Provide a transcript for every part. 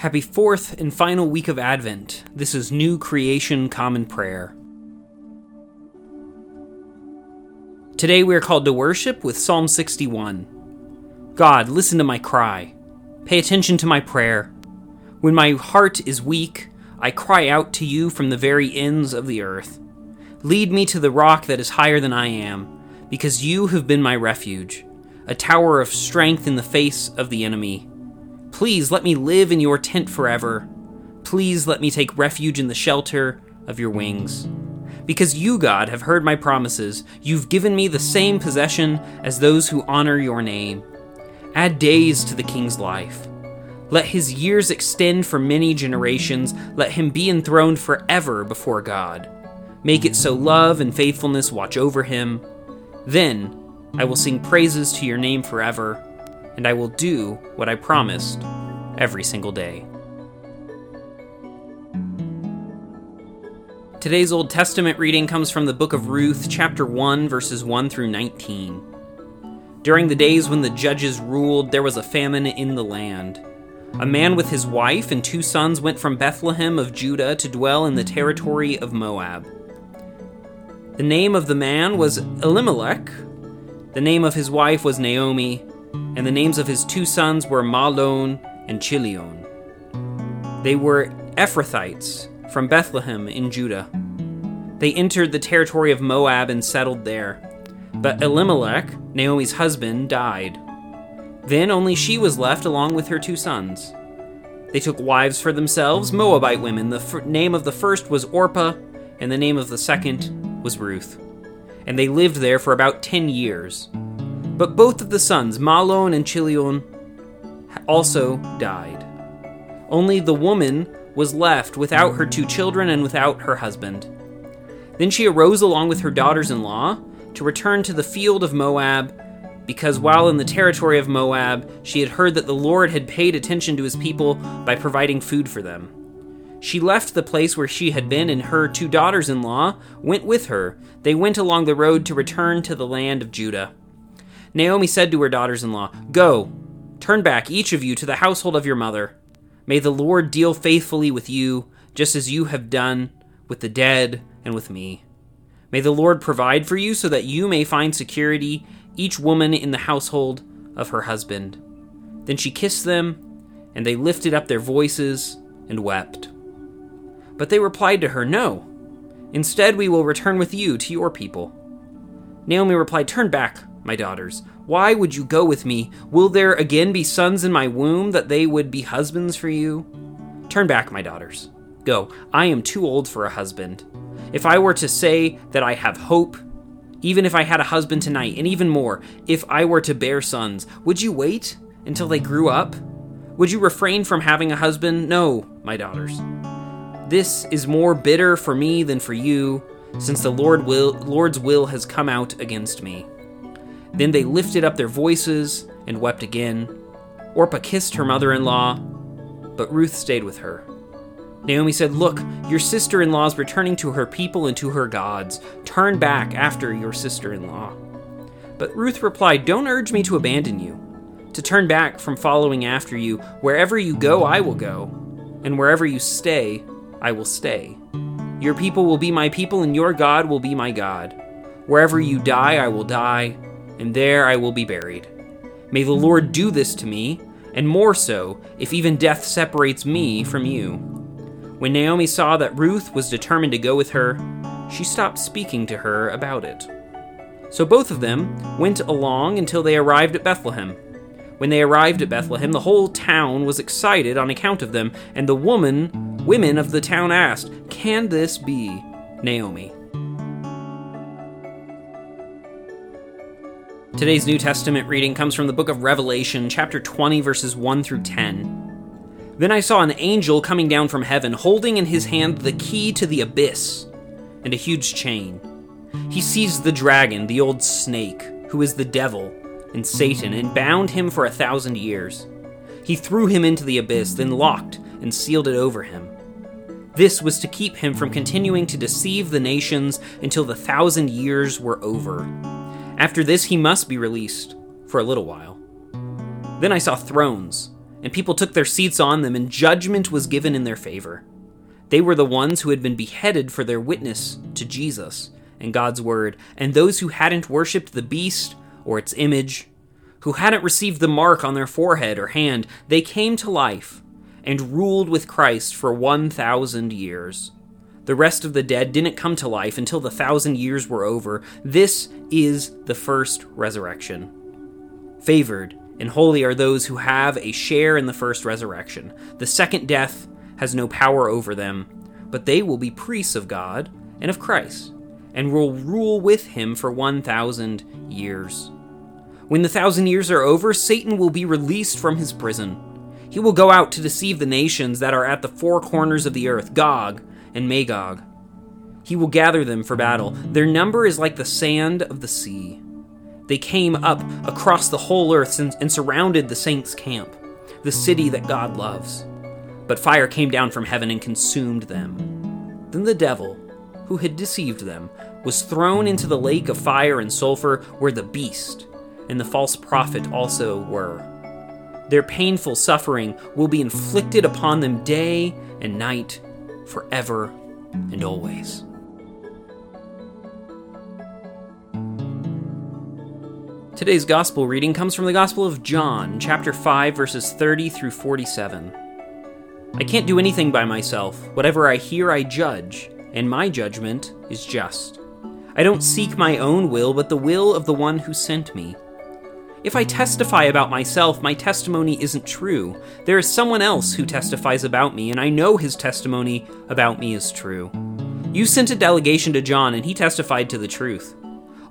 Happy fourth and final week of Advent. This is New Creation Common Prayer. Today we are called to worship with Psalm 61. God, listen to my cry. Pay attention to my prayer. When my heart is weak, I cry out to you from the very ends of the earth. Lead me to the rock that is higher than I am, because you have been my refuge, a tower of strength in the face of the enemy. Please let me live in your tent forever. Please let me take refuge in the shelter of your wings. Because you, God, have heard my promises, you've given me the same possession as those who honor your name. Add days to the king's life. Let his years extend for many generations. Let him be enthroned forever before God. Make it so love and faithfulness watch over him. Then I will sing praises to your name forever and I will do what I promised every single day. Today's Old Testament reading comes from the book of Ruth, chapter 1, verses 1 through 19. During the days when the judges ruled, there was a famine in the land. A man with his wife and two sons went from Bethlehem of Judah to dwell in the territory of Moab. The name of the man was Elimelech, the name of his wife was Naomi, and the names of his two sons were Mahlon and Chilion. They were Ephrathites from Bethlehem in Judah. They entered the territory of Moab and settled there. But Elimelech, Naomi's husband, died. Then only she was left along with her two sons. They took wives for themselves, Moabite women. The f- name of the first was Orpah, and the name of the second was Ruth. And they lived there for about ten years. But both of the sons, Mahlon and Chilion, also died. Only the woman was left without her two children and without her husband. Then she arose along with her daughters in law to return to the field of Moab, because while in the territory of Moab, she had heard that the Lord had paid attention to his people by providing food for them. She left the place where she had been, and her two daughters in law went with her. They went along the road to return to the land of Judah. Naomi said to her daughters in law, Go, turn back, each of you, to the household of your mother. May the Lord deal faithfully with you, just as you have done with the dead and with me. May the Lord provide for you so that you may find security, each woman in the household of her husband. Then she kissed them, and they lifted up their voices and wept. But they replied to her, No. Instead, we will return with you to your people. Naomi replied, Turn back, my daughters. Why would you go with me? Will there again be sons in my womb that they would be husbands for you? Turn back, my daughters. Go, I am too old for a husband. If I were to say that I have hope, even if I had a husband tonight, and even more, if I were to bear sons, would you wait until they grew up? Would you refrain from having a husband? No, my daughters. This is more bitter for me than for you, since the Lord will, Lord's will has come out against me. Then they lifted up their voices and wept again. Orpah kissed her mother in law, but Ruth stayed with her. Naomi said, Look, your sister in law is returning to her people and to her gods. Turn back after your sister in law. But Ruth replied, Don't urge me to abandon you, to turn back from following after you. Wherever you go, I will go, and wherever you stay, I will stay. Your people will be my people, and your God will be my God. Wherever you die, I will die and there I will be buried. May the Lord do this to me, and more so, if even death separates me from you. When Naomi saw that Ruth was determined to go with her, she stopped speaking to her about it. So both of them went along until they arrived at Bethlehem. When they arrived at Bethlehem, the whole town was excited on account of them, and the woman, women of the town asked, Can this be Naomi? Today's New Testament reading comes from the book of Revelation, chapter 20, verses 1 through 10. Then I saw an angel coming down from heaven, holding in his hand the key to the abyss and a huge chain. He seized the dragon, the old snake, who is the devil and Satan, and bound him for a thousand years. He threw him into the abyss, then locked and sealed it over him. This was to keep him from continuing to deceive the nations until the thousand years were over. After this, he must be released for a little while. Then I saw thrones, and people took their seats on them, and judgment was given in their favor. They were the ones who had been beheaded for their witness to Jesus and God's word, and those who hadn't worshipped the beast or its image, who hadn't received the mark on their forehead or hand, they came to life and ruled with Christ for 1,000 years. The rest of the dead didn't come to life until the thousand years were over. This is the first resurrection. Favored and holy are those who have a share in the first resurrection. The second death has no power over them, but they will be priests of God and of Christ, and will rule with him for 1,000 years. When the thousand years are over, Satan will be released from his prison. He will go out to deceive the nations that are at the four corners of the earth, Gog and Magog. He will gather them for battle. Their number is like the sand of the sea. They came up across the whole earth and, surrounded the saints' camp, the city that God loves. But fire came down from heaven and consumed them. Then the devil, who had deceived them, was thrown into the lake of fire and sulfur where the beast and the false prophet also were. Their painful suffering will be inflicted upon them day and night, forever and always. Today's gospel reading comes from the Gospel of John, chapter 5, verses 30 through 47. I can't do anything by myself. Whatever I hear, I judge, and my judgment is just. I don't seek my own will, but the will of the one who sent me. If I testify about myself, my testimony isn't true. There is someone else who testifies about me, and I know his testimony about me is true. You sent a delegation to John, and he testified to the truth.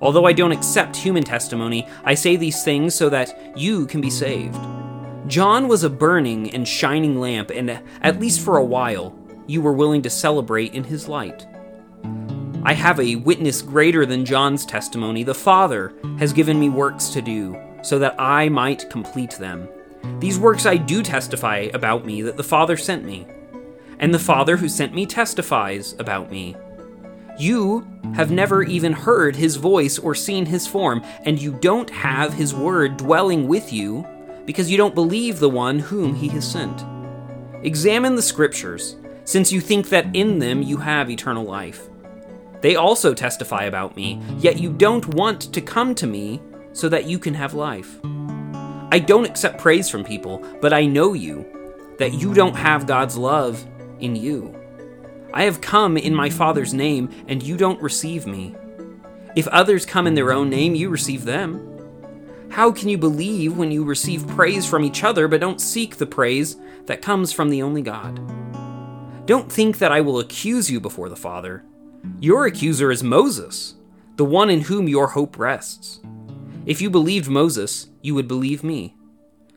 Although I don't accept human testimony, I say these things so that you can be saved. John was a burning and shining lamp, and at least for a while, you were willing to celebrate in his light. I have a witness greater than John's testimony. The Father has given me works to do, so that I might complete them. These works I do testify about me that the Father sent me. And the Father who sent me testifies about me. You have never even heard his voice or seen his form, and you don't have his word dwelling with you because you don't believe the one whom he has sent. Examine the scriptures, since you think that in them you have eternal life. They also testify about me, yet you don't want to come to me so that you can have life. I don't accept praise from people, but I know you, that you don't have God's love in you. I have come in my Father's name, and you don't receive me. If others come in their own name, you receive them. How can you believe when you receive praise from each other, but don't seek the praise that comes from the only God? Don't think that I will accuse you before the Father. Your accuser is Moses, the one in whom your hope rests. If you believed Moses, you would believe me,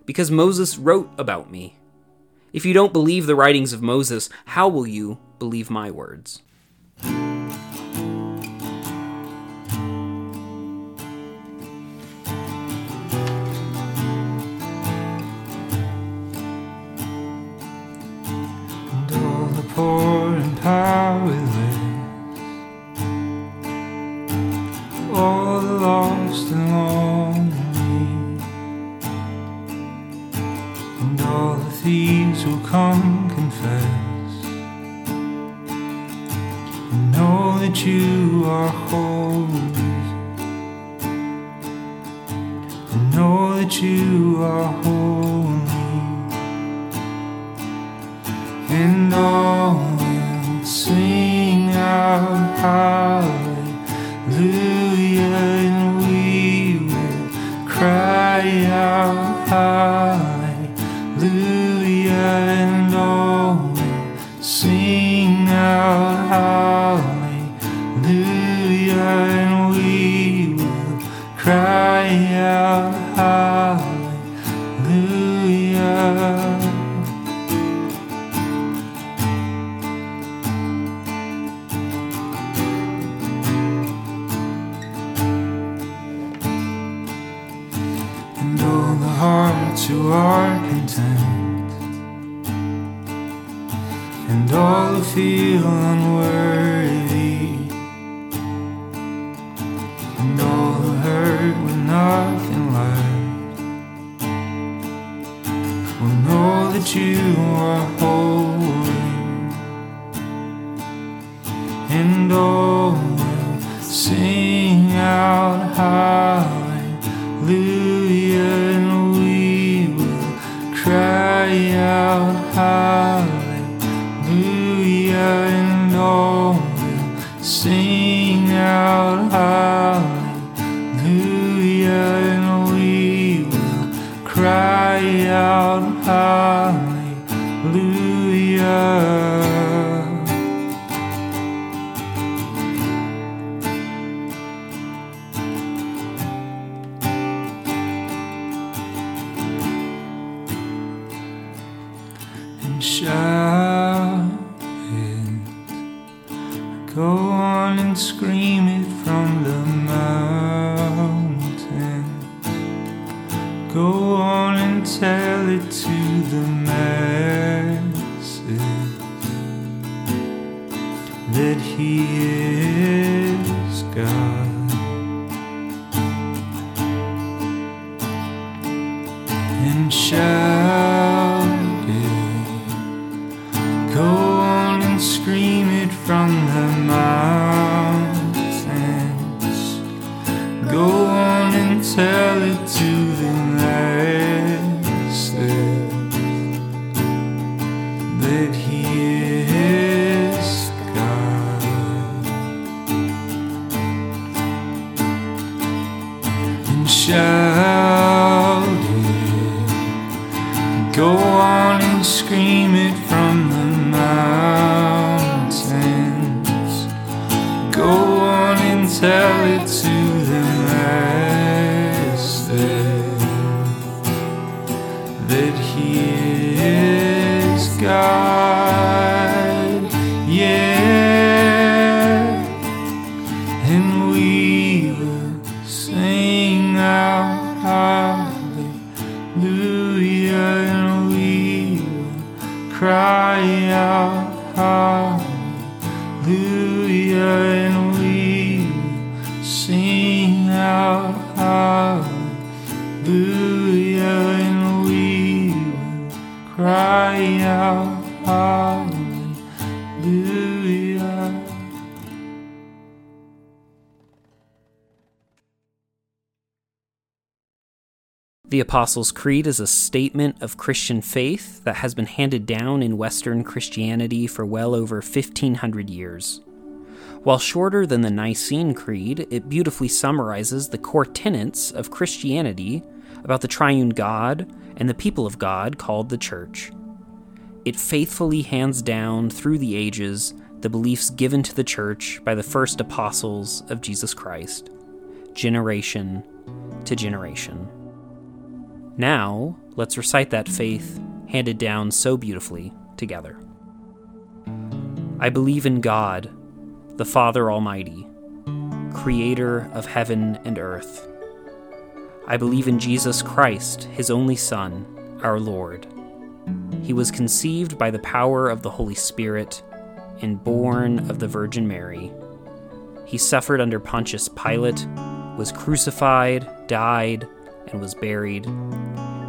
because Moses wrote about me. If you don't believe the writings of Moses, how will you believe my words. Know that you are holy. And all will sing out all who feel unworthy. nothing left. Will know that you are holy, and oh, all will sing out hallelujah, scream it from the mountain. Go on and tell it to the masses that He is God. and shout tell it to the masses that He is God. and shout it. Go on and scream it from the mountains. Go on and tell it to hallelujah, and we sing out hallelujah, and we cry out hallelujah. The Apostles' Creed is a statement of Christian faith that has been handed down in Western Christianity for well over 1500 years. While shorter than the Nicene Creed, it beautifully summarizes the core tenets of Christianity about the triune God and the people of God called the Church. It faithfully hands down through the ages the beliefs given to the Church by the first apostles of Jesus Christ, generation to generation. Now, let's recite that faith handed down so beautifully together. I believe in God, the Father Almighty, creator of heaven and earth. I believe in Jesus Christ, his only Son, our Lord. He was conceived by the power of the Holy Spirit and born of the Virgin Mary. He suffered under Pontius Pilate, was crucified, died, and was buried.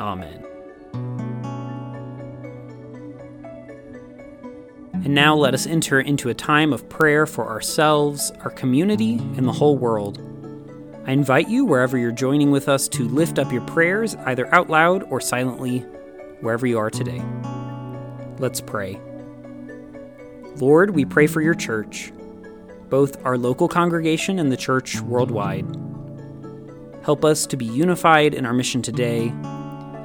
Amen. And now let us enter into a time of prayer for ourselves, our community, and the whole world. I invite you, wherever you're joining with us, to lift up your prayers, either out loud or silently, wherever you are today. Let's pray. Lord, we pray for your church, both our local congregation and the church worldwide. Help us to be unified in our mission today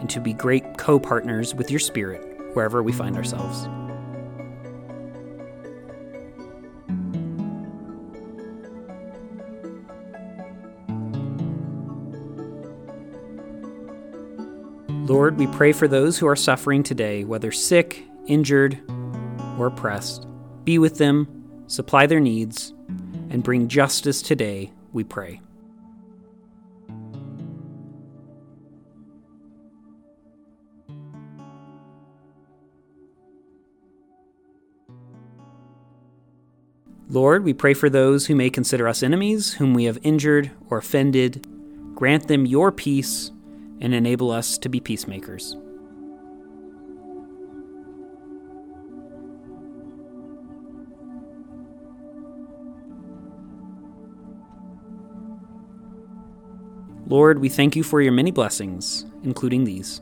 and to be great co partners with your Spirit wherever we find ourselves. Lord, we pray for those who are suffering today, whether sick, injured, or oppressed. Be with them, supply their needs, and bring justice today, we pray. Lord, we pray for those who may consider us enemies, whom we have injured or offended. Grant them your peace and enable us to be peacemakers. Lord, we thank you for your many blessings, including these.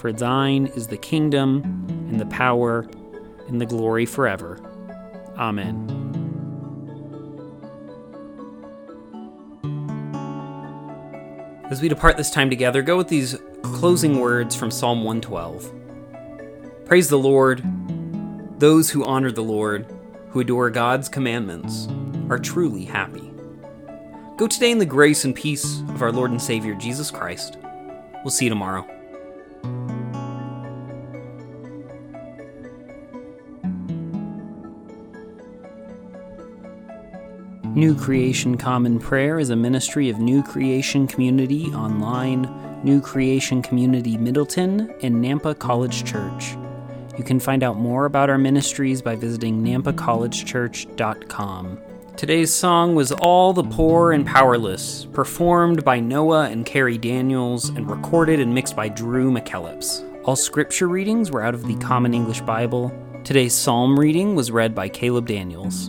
For thine is the kingdom, and the power, and the glory forever. Amen. As we depart this time together, go with these closing words from Psalm 112. Praise the Lord. Those who honor the Lord, who adore God's commandments, are truly happy. Go today in the grace and peace of our Lord and Savior Jesus Christ. We'll see you tomorrow. New Creation Common Prayer is a ministry of New Creation Community Online, New Creation Community Middleton, and Nampa College Church. You can find out more about our ministries by visiting nampacollegechurch.com. Today's song was All the Poor and Powerless, performed by Noah and Kerri Daniels, and recorded and mixed by Drew McKellips. All scripture readings were out of the Common English Bible. Today's psalm reading was read by Caleb Daniels.